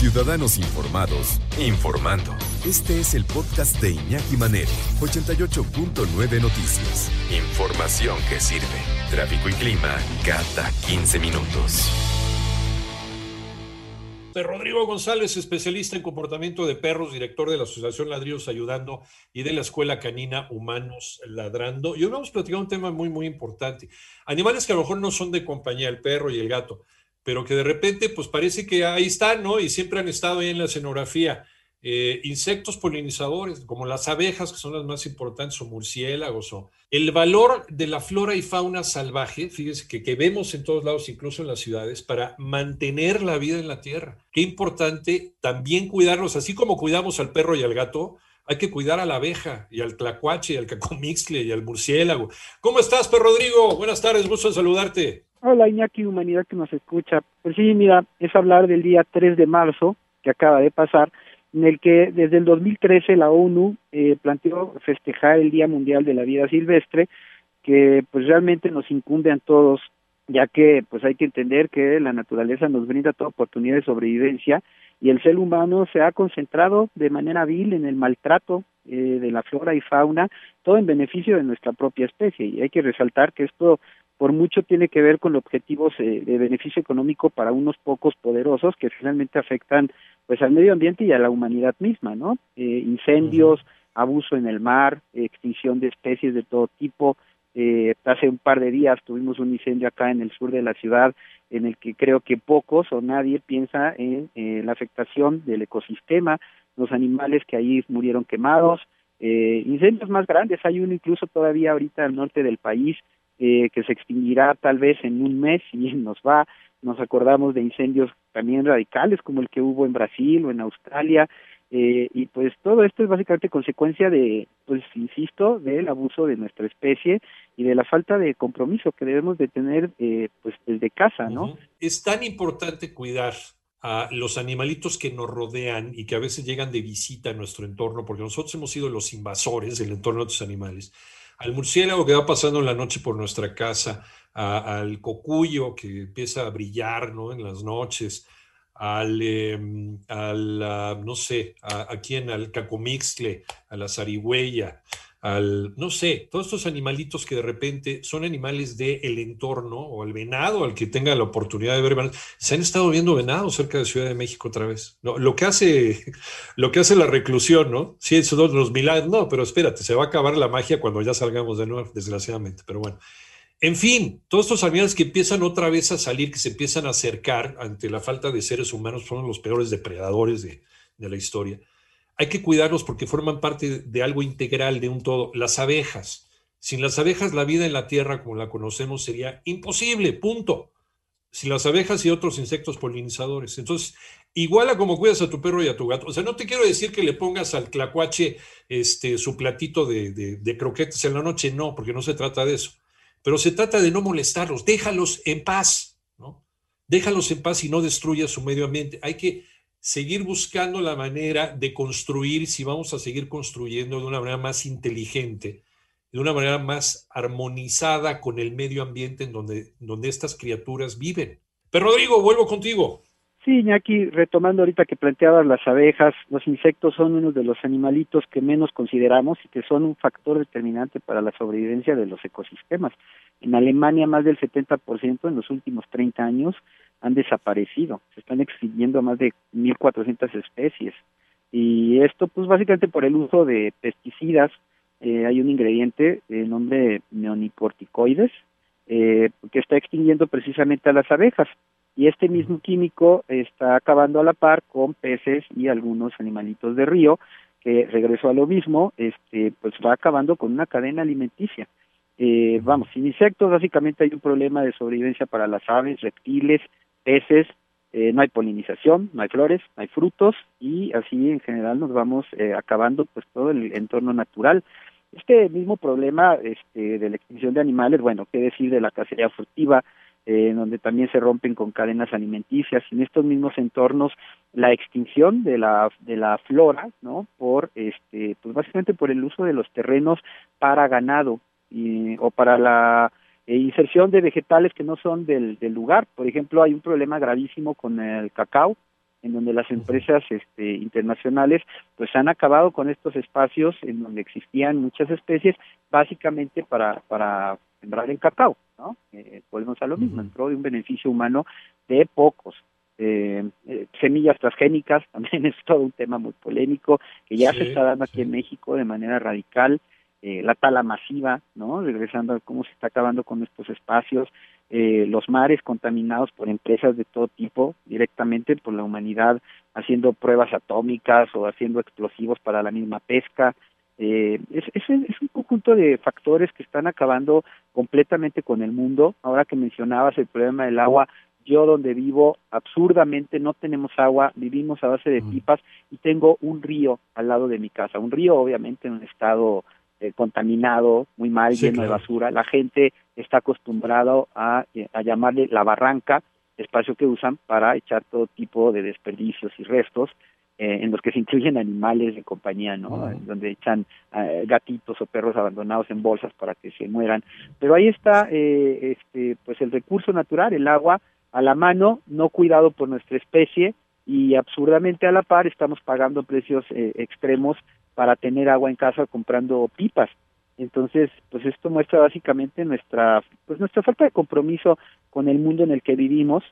Ciudadanos Informados, informando. Este es el podcast de Iñaki Manero, 88.9 Noticias. Información que sirve. Tráfico y clima cada 15 minutos. Rodrigo González, especialista en comportamiento de perros, director de la Asociación Ladrillos Ayudando y de la Escuela Canina Humanos Ladrando. Y hoy vamos a platicar un tema muy, muy importante. Animales que a lo mejor no son de compañía, el perro y el gato, pero que de repente pues parece que ahí están, ¿no? Y siempre han estado ahí en la escenografía. Eh, insectos polinizadores, como las abejas, que son las más importantes, o murciélagos, o el valor de la flora y fauna salvaje, fíjese que, que vemos en todos lados, incluso en las ciudades, para mantener la vida en la tierra. Qué importante también cuidarlos, así como cuidamos al perro y al gato, hay que cuidar a la abeja y al tlacuache y al cacomixcle y al murciélago. ¿Cómo estás, perro Rodrigo? Buenas tardes, gusto en saludarte. Hola Iñaki, humanidad que nos escucha. Pues sí, mira, es hablar del día 3 de marzo, que acaba de pasar, en el que desde el 2013 la ONU eh, planteó festejar el Día Mundial de la Vida Silvestre, que pues realmente nos incumbe a todos, ya que pues hay que entender que la naturaleza nos brinda toda oportunidad de sobrevivencia y el ser humano se ha concentrado de manera vil en el maltrato eh, de la flora y fauna, todo en beneficio de nuestra propia especie. Y hay que resaltar que esto por mucho tiene que ver con objetivos eh, de beneficio económico para unos pocos poderosos que finalmente afectan pues al medio ambiente y a la humanidad misma, ¿no? Eh, incendios, abuso en el mar, extinción de especies de todo tipo. Eh, hace un par de días tuvimos un incendio acá en el sur de la ciudad en el que creo que pocos o nadie piensa en la afectación del ecosistema, los animales que ahí murieron quemados, incendios más grandes, hay uno incluso todavía ahorita al norte del país eh, que se extinguirá tal vez en un mes y nos va. Nos acordamos de incendios también radicales como el que hubo en Brasil o en Australia. Eh, y pues todo esto es básicamente consecuencia de, pues insisto, del abuso de nuestra especie y de la falta de compromiso que debemos de tener eh, pues desde casa, ¿no? Es tan importante cuidar a los animalitos que nos rodean y que a veces llegan de visita a nuestro entorno, porque nosotros hemos sido los invasores del entorno de otros animales al murciélago que va pasando la noche por nuestra casa, al cocuyo que empieza a brillar ¿no? en las noches, al, em, al no sé, a, a quién, al cacomixle, a la zarigüeya, al, no sé, todos estos animalitos que de repente son animales del entorno, o al venado, al que tenga la oportunidad de ver se han estado viendo venados cerca de Ciudad de México otra vez. No, lo que hace, lo que hace la reclusión, ¿no? Sí, esos los milagros, no, pero espérate, se va a acabar la magia cuando ya salgamos de nuevo, desgraciadamente, pero bueno. En fin, todos estos animales que empiezan otra vez a salir, que se empiezan a acercar ante la falta de seres humanos, son los peores depredadores de, de la historia hay que cuidarlos porque forman parte de algo integral, de un todo. Las abejas. Sin las abejas, la vida en la Tierra como la conocemos sería imposible, punto. Sin las abejas y otros insectos polinizadores. Entonces, igual a como cuidas a tu perro y a tu gato. O sea, no te quiero decir que le pongas al clacuache este, su platito de, de croquetes en la noche, no, porque no se trata de eso. Pero se trata de no molestarlos, déjalos en paz, ¿no? Déjalos en paz y no destruyas su medio ambiente. Hay que seguir buscando la manera de construir, si vamos a seguir construyendo de una manera más inteligente, de una manera más armonizada con el medio ambiente en donde, donde estas criaturas viven. Pero Rodrigo, vuelvo contigo. Sí, Iñaki, retomando ahorita que planteabas las abejas, los insectos son uno de los animalitos que menos consideramos y que son un factor determinante para la sobrevivencia de los ecosistemas. En Alemania, más del 70% en los últimos 30 años han desaparecido, se están extinguiendo más de 1.400 especies. Y esto, pues básicamente por el uso de pesticidas, eh, hay un ingrediente de nombre neonicorticoides eh, que está extinguiendo precisamente a las abejas. Y este mismo químico está acabando a la par con peces y algunos animalitos de río, que regreso a lo mismo, este, pues va acabando con una cadena alimenticia. Eh, vamos, sin insectos básicamente hay un problema de sobrevivencia para las aves, reptiles, peces, eh, no hay polinización, no hay flores, no hay frutos y así en general nos vamos eh, acabando pues todo el entorno natural. Este mismo problema este, de la extinción de animales, bueno, qué decir de la cacería furtiva, eh, donde también se rompen con cadenas alimenticias. En estos mismos entornos, la extinción de la, de la flora, ¿no? Por, este, pues básicamente por el uso de los terrenos para ganado y, o para la e inserción de vegetales que no son del, del lugar. Por ejemplo, hay un problema gravísimo con el cacao, en donde las empresas este, internacionales pues han acabado con estos espacios en donde existían muchas especies, básicamente para, para sembrar el cacao, ¿no? Eh, volvemos a lo mismo, entró de un beneficio humano de pocos. Eh, eh, semillas transgénicas también es todo un tema muy polémico que ya se está dando aquí en México de manera radical eh, la tala masiva, ¿no? Regresando a cómo se está acabando con estos espacios, eh, los mares contaminados por empresas de todo tipo, directamente por la humanidad haciendo pruebas atómicas o haciendo explosivos para la misma pesca. Eh, es, es, es un conjunto de factores que están acabando completamente con el mundo. Ahora que mencionabas el problema del agua, yo donde vivo absurdamente no tenemos agua, vivimos a base de mm. pipas y tengo un río al lado de mi casa, un río obviamente en un estado eh, contaminado, muy mal, lleno de basura. La gente está acostumbrado a, eh, a llamarle la barranca, espacio que usan para echar todo tipo de desperdicios y restos, eh, en los que se incluyen animales de compañía, ¿no? Donde echan gatitos o perros abandonados en bolsas para que se mueran. Pero ahí está, este, pues el recurso natural, el agua a la mano, no cuidado por nuestra especie y absurdamente a la par estamos pagando precios extremos para tener agua en casa comprando pipas. Entonces, pues esto muestra básicamente nuestra pues nuestra falta de compromiso con el mundo en el que vivimos.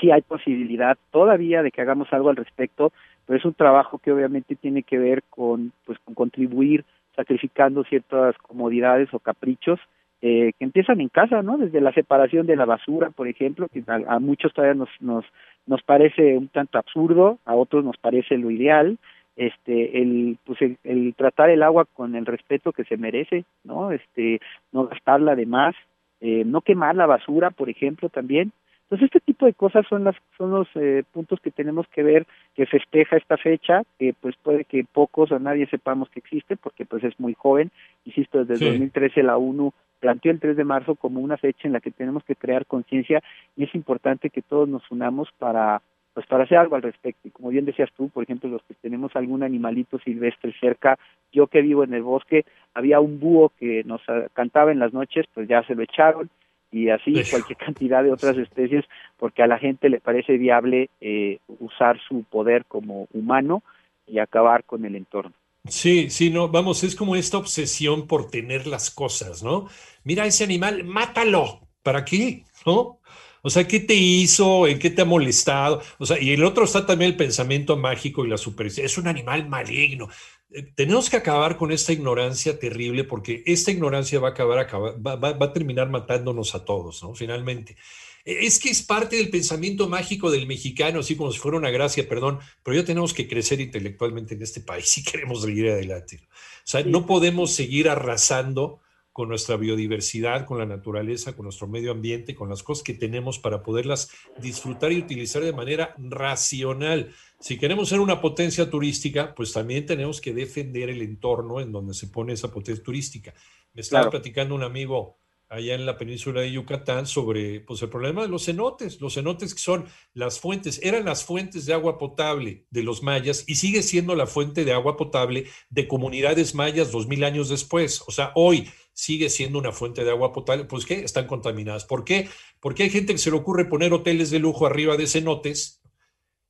Sí hay posibilidad todavía de que hagamos algo al respecto, pero es un trabajo que obviamente tiene que ver con pues con contribuir sacrificando ciertas comodidades o caprichos eh, que empiezan en casa, ¿no? Desde la separación de la basura, por ejemplo, que a, a muchos todavía nos, nos, nos parece un tanto absurdo, a otros nos parece lo ideal, este el pues el, tratar el agua con el respeto que se merece no este no gastarla de más eh, no quemar la basura por ejemplo también. Entonces este tipo de cosas son las son los eh, puntos que tenemos que ver que festeja esta fecha que pues puede que pocos o nadie sepamos que existe porque pues es muy joven. Insisto desde el 2013 la ONU planteó el 3 de marzo como una fecha en la que tenemos que crear conciencia y es importante que todos nos unamos para pues para hacer algo al respecto. Y como bien decías tú, por ejemplo, los que tenemos algún animalito silvestre cerca, yo que vivo en el bosque, había un búho que nos cantaba en las noches, pues ya se lo echaron y así cualquier cantidad de otras especies, porque a la gente le parece viable eh, usar su poder como humano y acabar con el entorno. Sí, sí, no, vamos, es como esta obsesión por tener las cosas, ¿no? Mira ese animal, mátalo. ¿Para qué? ¿No? O sea, ¿qué te hizo? ¿En qué te ha molestado? O sea, y el otro está también el pensamiento mágico y la superstición. Es un animal maligno. Eh, tenemos que acabar con esta ignorancia terrible porque esta ignorancia va a acabar, va, va, a terminar matándonos a todos, ¿no? Finalmente. E, es que es parte del pensamiento mágico del mexicano, así como si fuera una gracia, perdón, pero ya tenemos que crecer intelectualmente en este país si queremos seguir adelante. O sea, no podemos seguir arrasando con nuestra biodiversidad, con la naturaleza, con nuestro medio ambiente, con las cosas que tenemos para poderlas disfrutar y utilizar de manera racional. Si queremos ser una potencia turística, pues también tenemos que defender el entorno en donde se pone esa potencia turística. Me estaba platicando un amigo allá en la península de Yucatán sobre pues, el problema de los cenotes. Los cenotes que son las fuentes, eran las fuentes de agua potable de los mayas y sigue siendo la fuente de agua potable de comunidades mayas dos mil años después. O sea, hoy sigue siendo una fuente de agua potable, pues que están contaminadas. ¿Por qué? Porque hay gente que se le ocurre poner hoteles de lujo arriba de cenotes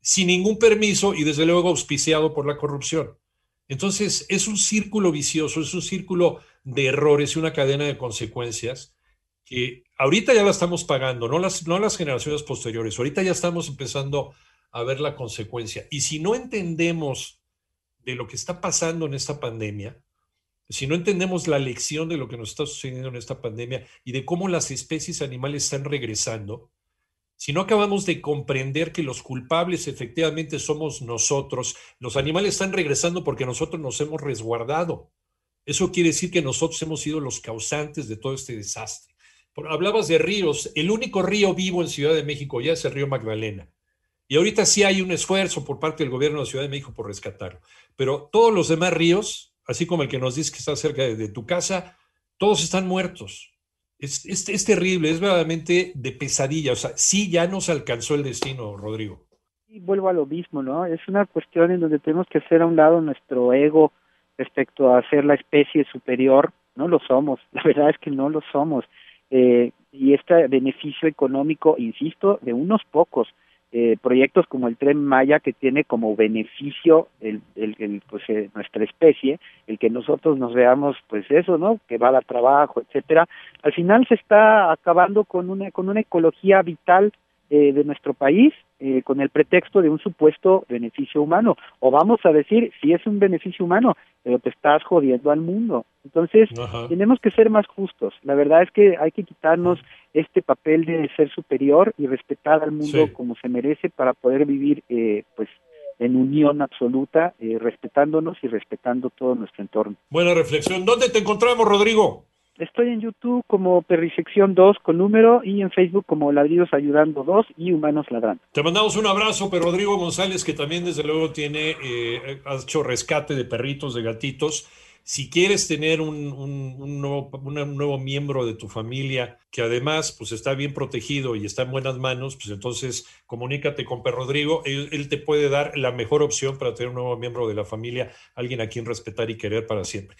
sin ningún permiso y desde luego auspiciado por la corrupción. Entonces, es un círculo vicioso, es un círculo de errores y una cadena de consecuencias que ahorita ya la estamos pagando, no las, no las generaciones posteriores, ahorita ya estamos empezando a ver la consecuencia. Y si no entendemos de lo que está pasando en esta pandemia, si no entendemos la lección de lo que nos está sucediendo en esta pandemia y de cómo las especies animales están regresando, si no acabamos de comprender que los culpables efectivamente somos nosotros, los animales están regresando porque nosotros nos hemos resguardado. Eso quiere decir que nosotros hemos sido los causantes de todo este desastre. Hablabas de ríos, el único río vivo en Ciudad de México ya es el río Magdalena. Y ahorita sí hay un esfuerzo por parte del gobierno de Ciudad de México por rescatarlo. Pero todos los demás ríos, así como el que nos dice que está cerca de, tu casa, todos están muertos. Es, es, terrible, es verdaderamente de pesadilla. O sea, sí ya nos alcanzó el destino, Rodrigo. Y vuelvo a lo mismo, ¿no? Es una cuestión en donde tenemos que hacer a un lado nuestro ego respecto a ser la especie superior. No lo somos, la verdad es que no lo somos. Eh, y este beneficio económico, insisto, de unos pocos, eh, proyectos como el tren Maya que tiene como beneficio el, el, pues eh, nuestra especie el que nosotros nos veamos pues eso no que va a dar trabajo etcétera al final se está acabando con una con una ecología vital eh, de nuestro país eh, con el pretexto de un supuesto beneficio humano. O vamos a decir, si es un beneficio humano, pero te estás jodiendo al mundo. Entonces, tenemos que ser más justos. La verdad es que hay que quitarnos este papel de ser superior y respetar al mundo como se merece para poder vivir, eh, pues, en unión absoluta, respetándonos y respetando todo nuestro entorno. Buena reflexión. ¿Dónde te encontramos, Rodrigo? Estoy en YouTube como Perrisección 2 con número y en Facebook como Ladridos Ayudando 2 y Humanos Ladrando. Te mandamos un abrazo, pero Rodrigo González, que también desde luego tiene, eh, ha hecho rescate de perritos, de gatitos. Si quieres tener un, nuevo, un, nuevo, miembro de tu familia que además pues está bien protegido y está en buenas manos, pues entonces comunícate con Per Rodrigo. Él te puede dar la mejor opción para tener un nuevo miembro de la familia, alguien a quien respetar y querer para siempre.